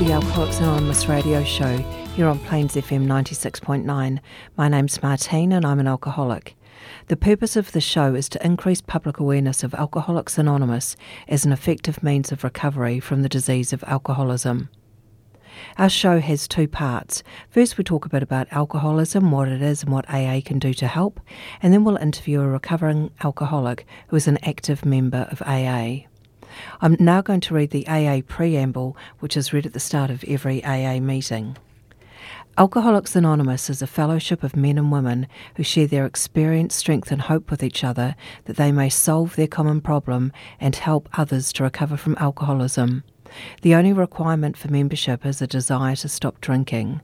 The Alcoholics Anonymous radio show here on Plains FM 96.9. My name's Martine, and I'm an alcoholic. The purpose of the show is to increase public awareness of Alcoholics Anonymous as an effective means of recovery from the disease of alcoholism. Our show has two parts. First, we talk a bit about alcoholism, what it is, and what AA can do to help, and then we'll interview a recovering alcoholic who is an active member of AA. I'm now going to read the AA preamble, which is read at the start of every AA meeting. Alcoholics Anonymous is a fellowship of men and women who share their experience, strength, and hope with each other that they may solve their common problem and help others to recover from alcoholism. The only requirement for membership is a desire to stop drinking.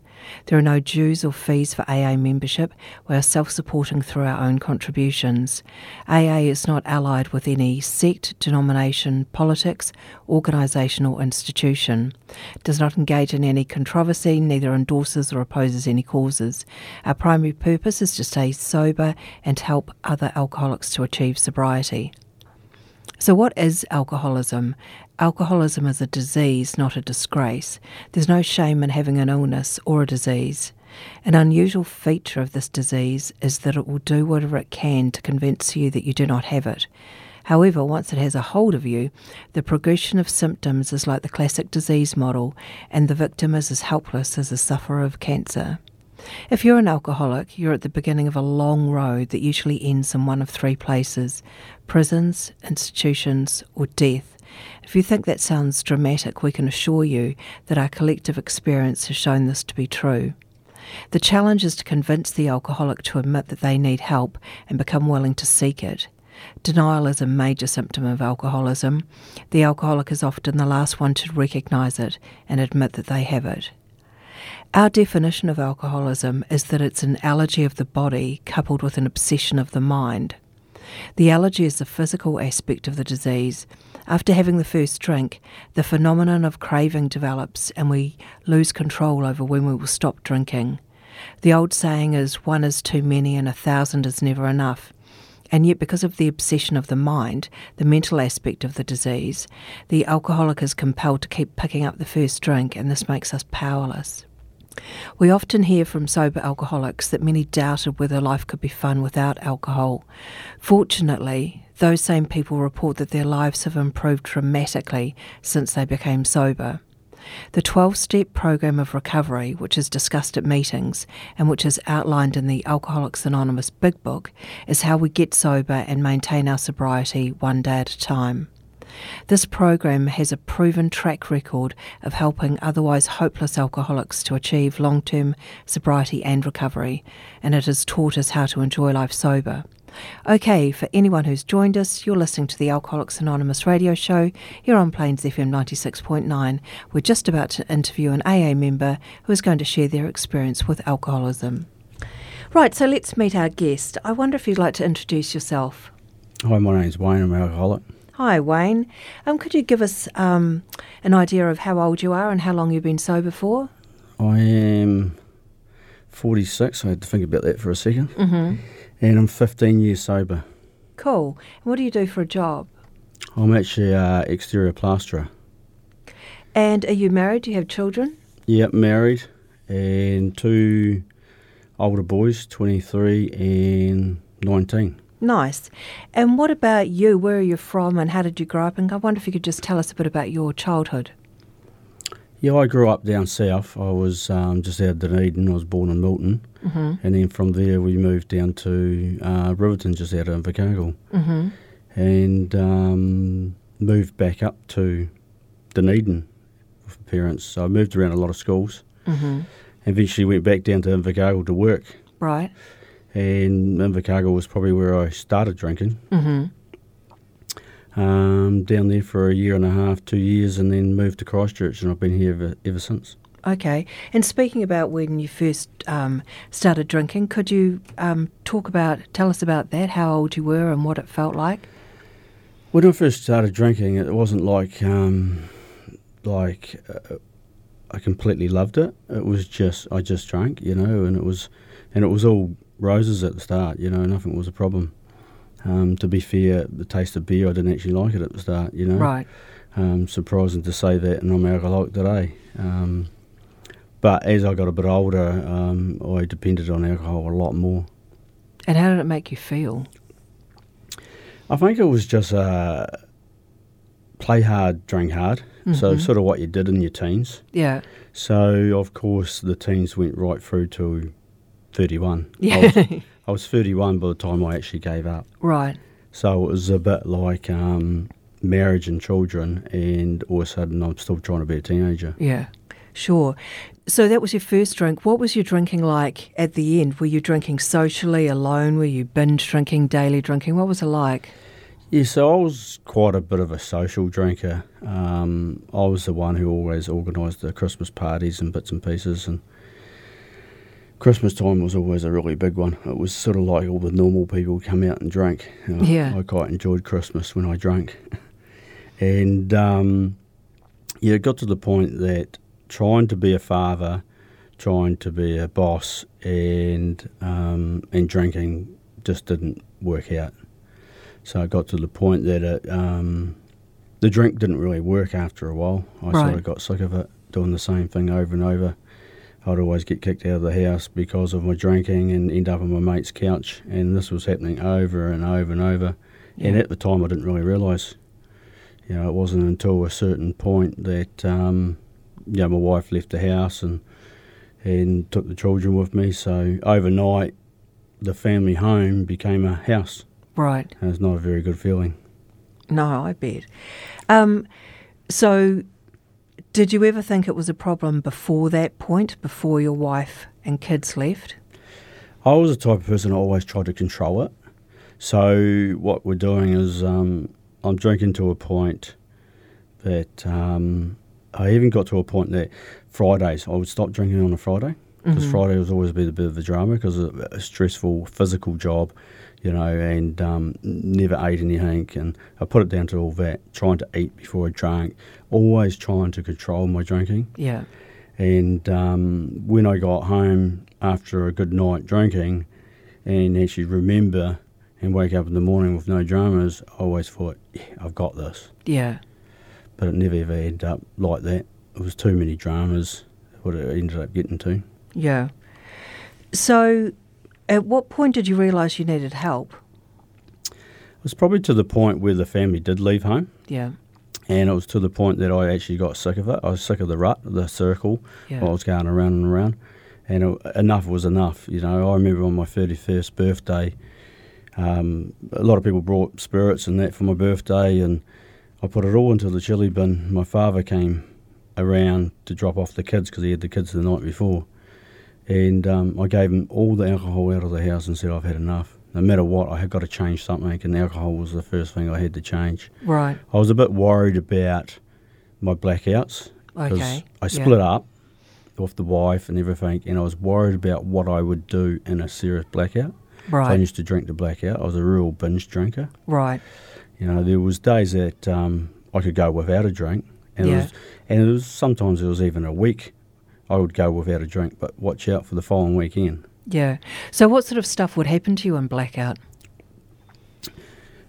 There are no dues or fees for AA membership. We are self supporting through our own contributions. AA is not allied with any sect, denomination, politics, organisation, or institution. It does not engage in any controversy, neither endorses or opposes any causes. Our primary purpose is to stay sober and help other alcoholics to achieve sobriety. So, what is alcoholism? Alcoholism is a disease, not a disgrace. There's no shame in having an illness or a disease. An unusual feature of this disease is that it will do whatever it can to convince you that you do not have it. However, once it has a hold of you, the progression of symptoms is like the classic disease model, and the victim is as helpless as a sufferer of cancer. If you're an alcoholic, you're at the beginning of a long road that usually ends in one of three places prisons, institutions, or death. If you think that sounds dramatic, we can assure you that our collective experience has shown this to be true. The challenge is to convince the alcoholic to admit that they need help and become willing to seek it. Denial is a major symptom of alcoholism. The alcoholic is often the last one to recognise it and admit that they have it. Our definition of alcoholism is that it's an allergy of the body coupled with an obsession of the mind. The allergy is the physical aspect of the disease. After having the first drink, the phenomenon of craving develops and we lose control over when we will stop drinking. The old saying is one is too many and a thousand is never enough. And yet, because of the obsession of the mind, the mental aspect of the disease, the alcoholic is compelled to keep picking up the first drink, and this makes us powerless. We often hear from sober alcoholics that many doubted whether life could be fun without alcohol. Fortunately, those same people report that their lives have improved dramatically since they became sober. The 12 step program of recovery, which is discussed at meetings and which is outlined in the Alcoholics Anonymous Big Book, is how we get sober and maintain our sobriety one day at a time. This program has a proven track record of helping otherwise hopeless alcoholics to achieve long term sobriety and recovery, and it has taught us how to enjoy life sober. Okay, for anyone who's joined us, you're listening to the Alcoholics Anonymous radio show here on Plains FM 96.9. We're just about to interview an AA member who is going to share their experience with alcoholism. Right, so let's meet our guest. I wonder if you'd like to introduce yourself. Hi, my name's Wayne. I'm an alcoholic. Hi, Wayne. Um, could you give us um, an idea of how old you are and how long you've been sober for? I am 46. I had to think about that for a 2nd Mm-hmm. And I'm 15 years sober. Cool. And what do you do for a job? I'm actually uh, exterior plasterer. And are you married? Do you have children? Yep, married, and two older boys, 23 and 19. Nice. And what about you? Where are you from and how did you grow up? And I wonder if you could just tell us a bit about your childhood. Yeah, I grew up down south. I was um, just out of Dunedin. I was born in Milton. Mm-hmm. And then from there, we moved down to uh, Riverton, just out of Invercargill. Mm-hmm. and um, moved back up to Dunedin with my parents. So I moved around a lot of schools. Mm-hmm. Eventually went back down to Invercargill to work, Right. And Invercargill was probably where I started drinking. Mm-hmm. um, down there for a year and a half, two years, and then moved to Christchurch, and I've been here ever, ever since. Okay. And speaking about when you first um, started drinking, could you um, talk about, tell us about that, how old you were and what it felt like? When I first started drinking, it wasn't like um, like uh, I completely loved it. It was just I just drank, you know, and it was and it was all roses at the start, you know, nothing was a problem. Um, to be fair, the taste of beer I didn't actually like it at the start, you know. Right. Um, surprising to say that, and I'm alcoholic today. Um, but as I got a bit older, um, I depended on alcohol a lot more. And how did it make you feel? I think it was just uh, play hard, drink hard. So Mhm. sort of what you did in your teens. Yeah. So of course the teens went right through to 31. I Yeah. was, I was 31 by the time I actually gave up. right. So it was a bit like um, marriage and children, and all of a sudden I'm still trying to be a teenager. Yeah. Sure. So that was your first drink. What was your drinking like at the end? Were you drinking socially, alone? Were you binge drinking, daily drinking? What was it like? Yeah, so I was quite a bit of a social drinker. Um, I was the one who always organised the Christmas parties and bits and pieces, and Christmas time was always a really big one. It was sort of like all the normal people come out and drink. You Yeah. I quite enjoyed Christmas when I drank, and um, yeah, it got to the point that trying to be a father, trying to be a boss, and um, and drinking just didn't work out. So it got to the point that it, um, the drink didn't really work after a while. I sort of got sick of it, doing the same thing over and over. I'd always get kicked out of the house because of my drinking and end up on my mate's couch. And this was happening over and over and over. And at the time, I didn't really realise. You know, it wasn't until a certain point that, um, you know, my wife left the house and and took the children with me. So overnight, the family home became a house. Right. And it's not a very good feeling. No, I bet. Um, so, did you ever think it was a problem before that point, before your wife and kids left? I was the type of person that always tried to control it. So what we're doing is um, I'm drinking to a point that um, I even got to a point that Fridays I would stop drinking on a Friday because Mhm. Friday was always a bit, a bit of a drama because a stressful physical job, you know, and um, never ate anything. And I put it down to all that, trying to eat before I drank, always trying to control my drinking. Yeah. And um, when I got home after a good night drinking and actually remember and wake up in the morning with no dramas, I always thought, yeah, I've got this. Yeah. But it never ever ended up like that. It was too many dramas, what it ended up getting to. Yeah. So, at what point did you realise you needed help? It was probably to the point where the family did leave home. Yeah. And it was to the point that I actually got sick of it. I was sick of the rut, the circle. Yeah. I was going around and around. And it, enough was enough. You know, I remember on my 31st birthday, um, a lot of people brought spirits and that for my birthday, and I put it all into the chili bin. My father came around to drop off the kids because he had the kids the night before. And um, I gave him all the alcohol out of the house and said, I've had enough. No matter what, I had got to change something, and alcohol was the first thing I had to change. Right. I was a bit worried about my blackouts because Okay. I Yeah. split up with the wife and everything, and I was worried about what I would do in a serious blackout. So I used to drink the blackout. I was a real binge drinker. Right. You know, there was days that um, I could go without a drink, and it was, and it was sometimes it was even a week. I would go without a drink, but watch out for the following weekend. Yeah. So, what sort of stuff would happen to you in blackout?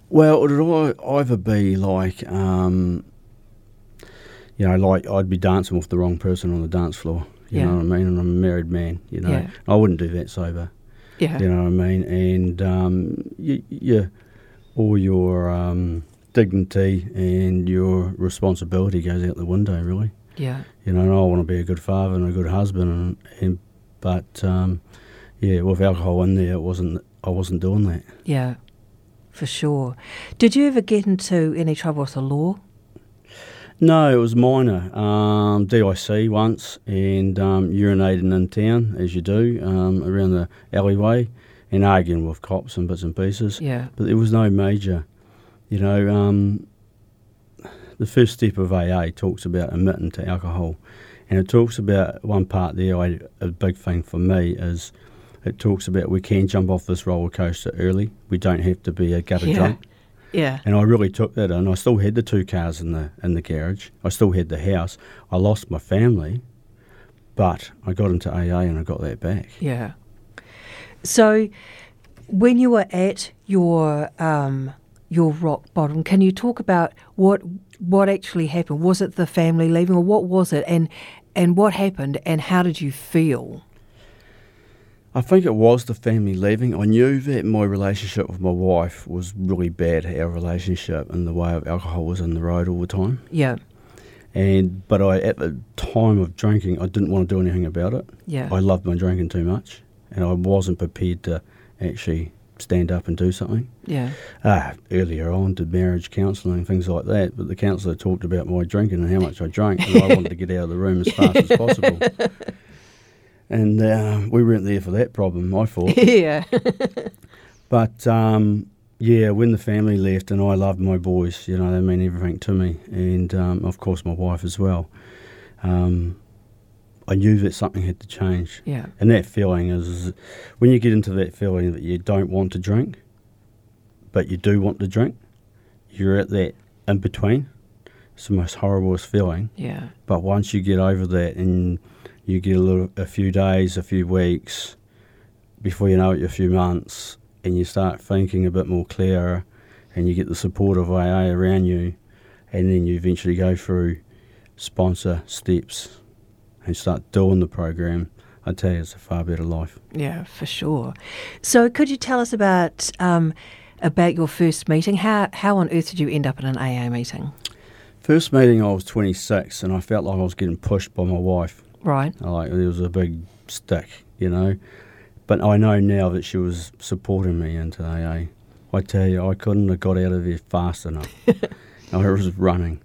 Well, it would ei- either be like, um, you know, like I'd be dancing with the wrong person on the dance floor. You Yeah. know what I mean? And I'm a married man. You know, Yeah. I wouldn't do that sober. Yeah. You know what I mean? And um, you, you, all your um, dignity and your responsibility goes out the window. Really. Yeah. You know, and I want to be a good father and a good husband, and, and but um, yeah, with alcohol in there, it wasn't. I wasn't doing that. Yeah. For sure. Did you ever get into any trouble with the law? No, it was minor. Um, DIC once and um, urinating in town, as you do, um, around the alleyway and arguing with cops and bits and pieces. Yeah. But there was no major. You know, um, the first step of AA talks about admitting to alcohol, and it talks about one part there. I, a big thing for me is it talks about we can jump off this roller coaster early. We don't have to be a gutter Yeah. drunk. Yeah. And I really took that in. I still had the two cars in the in the garage. I still had the house. I lost my family, but I got into AA and I got that back. Yeah. So, when you were at your um, your rock bottom, can you talk about what what actually happened? Was it the family leaving, or what was it? And and what happened? And how did you feel? I think it was the family leaving. I knew that my relationship with my wife was really bad. Our relationship and the way of alcohol was in the road all the time. Yeah. And but I at the time of drinking, I didn't want to do anything about it. Yeah. I loved my drinking too much, and I wasn't prepared to actually stand up and do something. Yeah. Ah, earlier on, did marriage counselling, things like that. But the counsellor talked about my drinking and how much I drank, and I wanted to get out of the room as fast as possible. And uh, we weren't there for that problem, I thought. yeah. But um, yeah, when the family left, and I loved my boys, you know, they mean everything to me, and um, of course my wife as well. Um, I knew that something had to change, yeah. and that feeling is, when you get into that feeling that you don't want to drink, but you do want to drink. You're at that in between. It's the most horriblest feeling. Yeah. But once you get over that and you get a little, a few days, a few weeks, before you know it, a few months, and you start thinking a bit more clearer, and you get the support of AA around you, and then you eventually go through sponsor steps and start doing the program. I tell you, it's a far better life. Yeah, for sure. So, could you tell us about um, about your first meeting? How how on earth did you end up at an AA meeting? First meeting, I was 26, and I felt like I was getting pushed by my wife. Right. Like there was a big stick, you know. But I know now that she was supporting me into AA. I tell you, I couldn't have got out of there fast enough. I was running,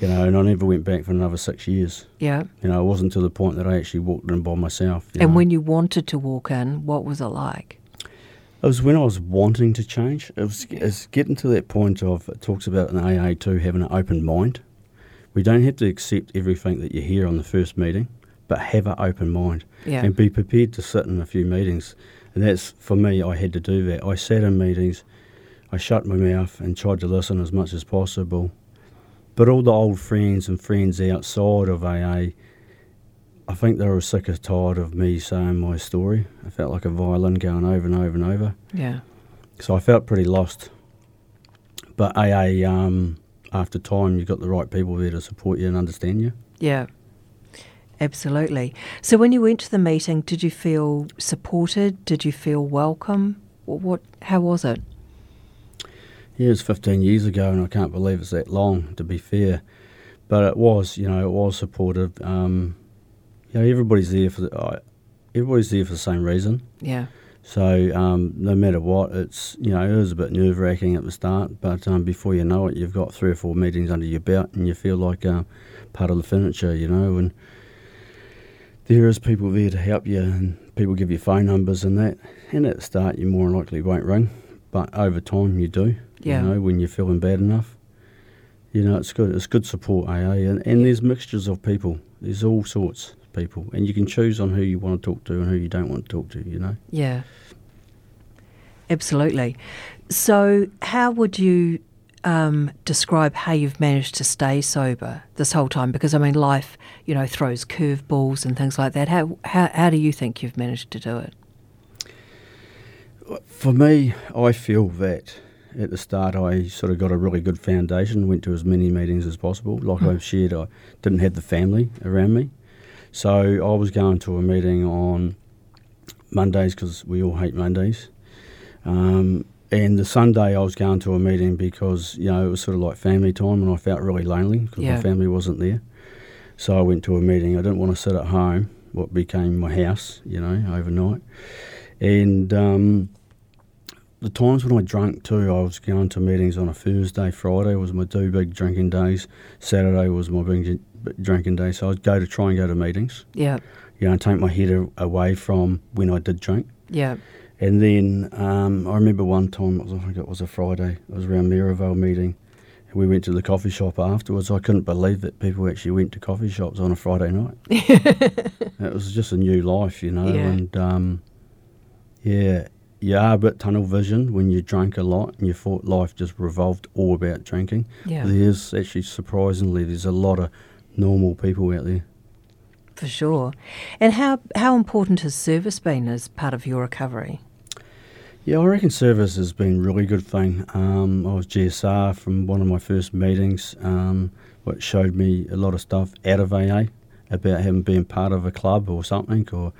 you know, and I never went back for another six years. Yeah. You know, it wasn't to the point that I actually walked in by myself. And know. when you wanted to walk in, what was it like? It was when I was wanting to change. It was it's getting to that point of it talks about in AA too having an open mind. We don't have to accept everything that you hear on the first meeting, but have an open mind Yeah. and be prepared to sit in a few meetings. And that's for me. I had to do that. I sat in meetings. I shut my mouth and tried to listen as much as possible. But all the old friends and friends outside of AA, I think they were sick and tired of me saying my story. I felt like a violin going over and over and over. Yeah. So I felt pretty lost. But AA, um, after time, you've got the right people there to support you and understand you. Yeah. Absolutely. So when you went to the meeting, did you feel supported? Did you feel welcome? What, what how was it? Yeah, it was 15 years ago, and I can't believe it's that long, to be fair. But it was, you know, it was supportive. Um, you know, everybody's there for the, uh, everybody's there for the same reason. Yeah. So um, no matter what, it's you know it was a bit nerve wracking at the start, but um, before you know it, you've got three or four meetings under your belt, and you feel like um, part of the furniture, you know. And there is people there to help you, and people give you phone numbers and that. And at the start, you more than likely won't ring, but over time you do. Yeah. You know when you're feeling bad enough. You know it's good. It's good support, AA, and, and there's mixtures of people. There's all sorts of people, and you can choose on who you want to talk to and who you don't want to talk to. You know. Yeah. Absolutely. So, how would you um, describe how you've managed to stay sober this whole time? Because I mean, life, you know, throws curveballs and things like that. How how how do you think you've managed to do it? For me, I feel that at the start I sort of got a really good foundation, went to as many meetings as possible. Like I've shared, I didn't have the family around me. So I was going to a meeting on Mondays because we all hate Mondays. Um, and the Sunday I was going to a meeting because, you know, it was sort of like family time and I felt really lonely because Yeah. my family wasn't there. So I went to a meeting. I didn't want to sit at home, what became my house, you know, overnight. And um, the times when I drank too, I was going to meetings on a Thursday, Friday was my two big drinking days. Saturday was my big dr- drinking day. So I'd go to try and go to meetings, Yeah. you know, and take my head a- away from when I did drink. Yeah. And then um, I remember one time, was, I think it was a Friday, it was around Merivale meeting, We went to the coffee shop afterwards. I couldn't believe that people actually went to coffee shops on a Friday night. it was just a new life, you know. Yeah. And um, yeah, you are a bit tunnel vision when you drank a lot and you thought life just revolved all about drinking. Yeah. There's actually surprisingly there's a lot of normal people out there. For sure. And how how important has service been as part of your recovery? Yeah, I reckon service has been a really good thing. Um, I was GSR from one of my first meetings, um, which showed me a lot of stuff out of AA about him being part of a club or something, or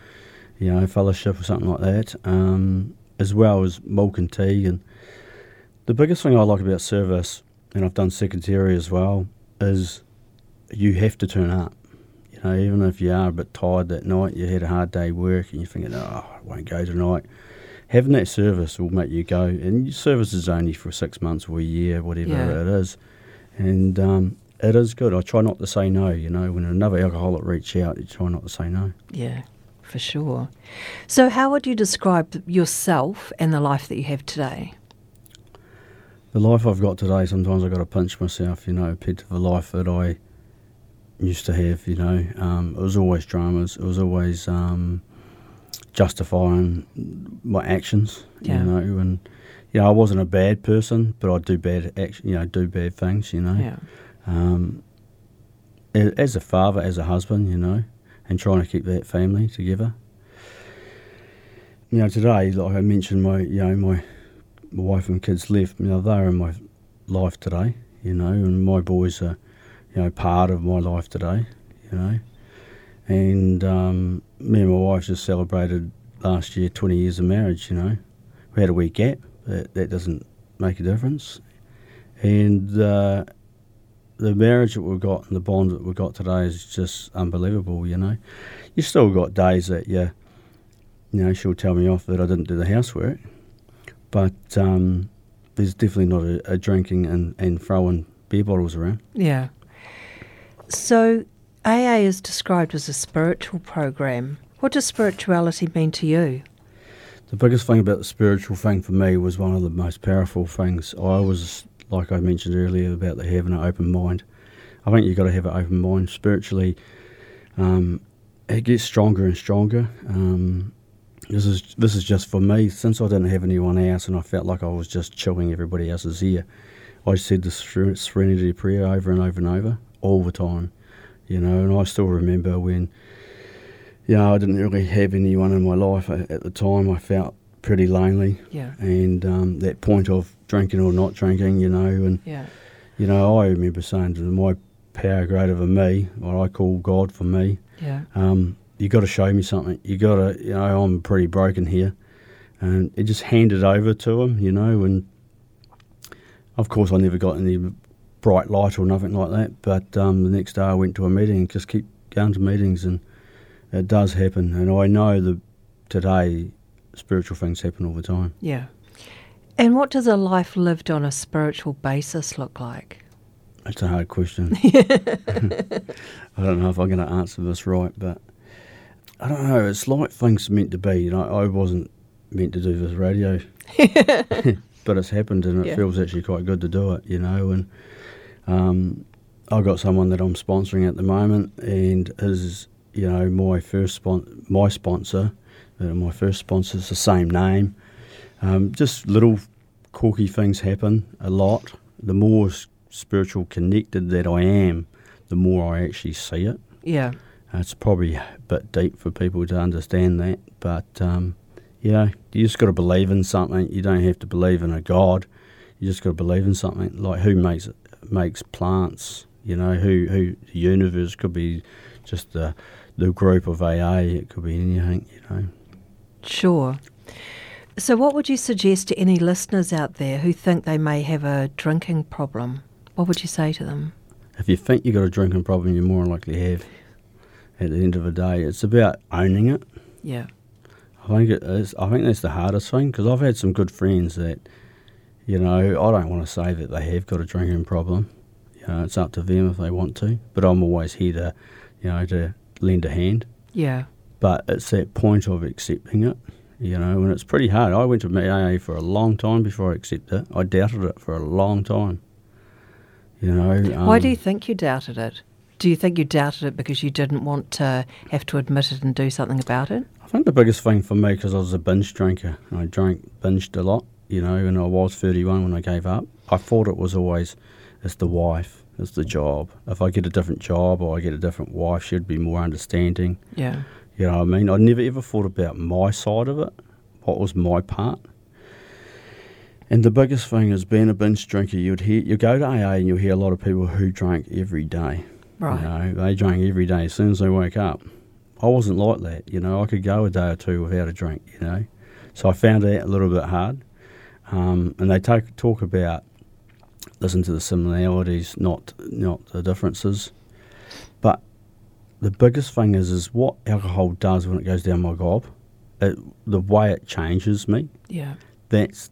you know, fellowship or something like that, um, as well as milk and tea. And the biggest thing I like about service, and I've done secretary as well, is you have to turn up. You know, even if you are a bit tired that night, you had a hard day work, and you're thinking, oh, I won't go tonight having that service will make you go. And your service is only for six months or a year, whatever Yeah. it is. And um, it is good. I try not to say no. You know, when another alcoholic reach out, you try not to say no. Yeah, for sure. So how would you describe yourself and the life that you have today? The life I've got today, sometimes I've got to pinch myself, you know, compared to the life that I used to have, you know. Um, it was always dramas. It was always um, justifying my actions, Yeah. you know. And, you know, I wasn't a bad person, but I do bad action, you know, do bad things, you know. Yeah. um, as a father, as a husband, you know, and trying to keep that family together. You know, today, like I mentioned, my you know my my wife and kids left. You know, they're in my life today. You know, and my boys are, you know, part of my life today. You know, and um, me and my wife just celebrated last year twenty years of marriage. You know, we had a wee gap, but that doesn't make a difference. And uh, the marriage that we've got and the bond that we've got today is just unbelievable, you know. You still got days that you, you know, she'll tell me off that I didn't do the housework, but um, there's definitely not a, a drinking and, and throwing beer bottles around. Yeah. So AA is described as a spiritual program. What does spirituality mean to you? The biggest thing about the spiritual thing for me was one of the most powerful things. I was, like I mentioned earlier, about the having an open mind. I think you've got to have an open mind spiritually. Um, it gets stronger and stronger. Um, this is this is just for me. Since I didn't have anyone else, and I felt like I was just chewing everybody else's ear, I said the Ser- Serenity Prayer over and over and over all the time. You know, and I still remember when you know, I didn't really have anyone in my life at at the time. I felt pretty lonely, Yeah. and um, that point of drinking or not drinking, you know, and Yeah. you know, I remember saying to them, my power greater than me, what I call God for me. Yeah. Um, you got to show me something. You got to, you know, I'm pretty broken here, and it just handed over to him, you know, and of course I never got any bright light or nothing like that. But um, the next day I went to a meeting and just keep going to meetings, and it does happen. And I know that today spiritual things happen all the time. Yeah. And what does a life lived on a spiritual basis look like? That's a hard question. I don't know if I'm going to answer this right, but I don't know. It's like things are meant to be. You know, I wasn't meant to do this radio, but it's happened, and it Yeah. feels actually quite good to do it. You know, and um, I've got someone that I'm sponsoring at the moment, and is you know my first spon- my sponsor. Uh, my first sponsor is the same name. Um, just little quirky things happen a lot. The more spiritual connected that I am, the more I actually see it. Yeah. Uh, It's probably a bit deep for people to understand that, but um, you know, you just got to believe in something. You don't have to believe in a god. You just got to believe in something. Like who makes makes plants? You know, who who the universe could be just the the group of AA. It could be anything. You know. Sure. So, what would you suggest to any listeners out there who think they may have a drinking problem? What would you say to them? if you think you've got a drinking problem, you're more likely to have. At the end of the day, it's about owning it. Yeah. I think it is. I think that's the hardest thing because I've had some good friends that, you know, I don't want to say that they have got a drinking problem. You know, it's up to them if they want to. But I'm always here to, you know, to lend a hand. Yeah. But it's that point of accepting it. You know, and it's pretty hard. I went to AA for a long time before I accepted it. I doubted it for a long time. You know. Um, Why do you think you doubted it? Do you think you doubted it because you didn't want to have to admit it and do something about it? I think the biggest thing for me because I was a binge drinker. I drank binged a lot. You know, and I was 31 when I gave up. I thought it was always it's the wife, it's the job. If I get a different job or I get a different wife, she'd be more understanding. Yeah. You know what I mean? I never ever thought about my side of it, what was my part. And the biggest thing is being a binge drinker, you'd hear you go to AA and you'll hear a lot of people who drank every day. Right. You know, they drank every day as soon as they woke up. I wasn't like that, you know. I could go a day or two without a drink, you know. So I found that a little bit hard. Um, and they take, talk about listen to the similarities, not not the differences. The biggest thing is is what alcohol does when it goes down my gob. It, the way it changes me. Yeah. That's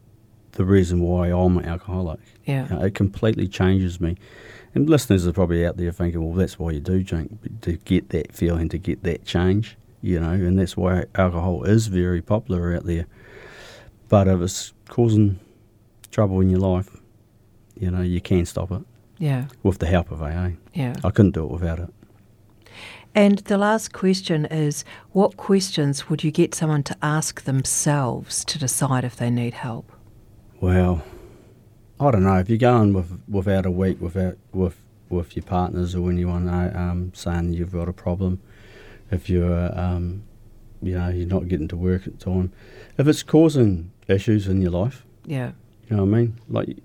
the reason why I'm an alcoholic. Yeah. You know, it completely changes me. And listeners are probably out there thinking, well, that's why you do drink, to get that feeling, to get that change, you know, and that's why alcohol is very popular out there. But if it's causing trouble in your life, you know, you can stop it Yeah. with the help of AA. Yeah. I couldn't do it without it. And the last question is what questions would you get someone to ask themselves to decide if they need help? Well, I don't know. If you're going with, without a week without with with your partners or anyone uh, um, saying you've got a problem, if you're um, you know you're not getting to work at time, if it's causing issues in your life, Yeah. you know what I mean. Like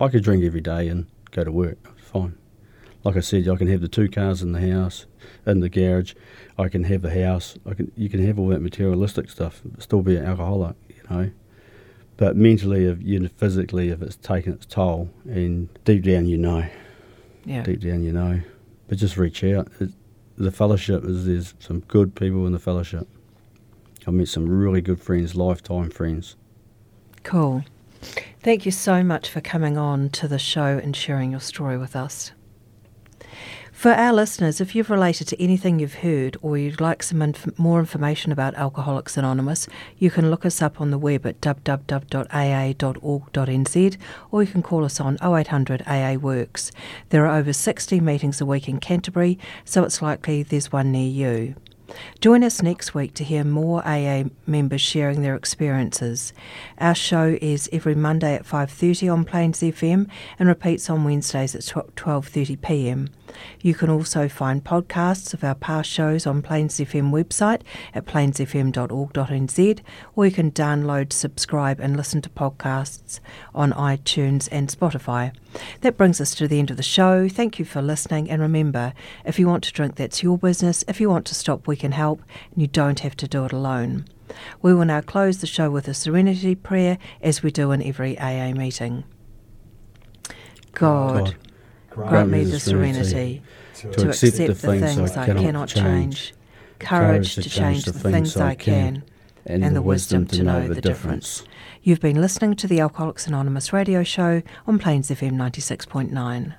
I could drink every day and go to work, fine. Like I said, I can have the two cars in the house, in the garage. I can have the house. I can you can have all that materialistic stuff, still be an alcoholic, you know. But mentally, if you know, physically, if it's taken its toll, and deep down you know, Yeah. deep down you know. But just reach out. It, the fellowship is there's some good people in the fellowship. I met some really good friends, lifetime friends. Cool. Thank you so much for coming on to the show and sharing your story with us. For our listeners, if you've related to anything you've heard or you'd like some inf- more information about Alcoholics Anonymous, you can look us up on the web at www.aa.org.nz or you can call us on 0800 AA Works. There are over 60 meetings a week in Canterbury, so it's likely there's one near you. Join us next week to hear more AA members sharing their experiences. Our show is every Monday at 5:30 on Plains FM and repeats on Wednesdays at 12:30 p.m. You can also find podcasts of our past shows on Plains FM website at plainsfm.org.nz or you can download, subscribe and listen to podcasts on iTunes and Spotify. That brings us to the end of the show. Thank you for listening and remember, if you want to drink that's your business. If you want to stop we can help and you don't have to do it alone. We will now close the show with a serenity prayer as we do in every AA meeting. God, grant me the serenity to accept the things I cannot change, courage to change the things I can, and the wisdom to know the difference. You've been listening to the Alcoholics Anonymous radio show on Plains FM 96.9.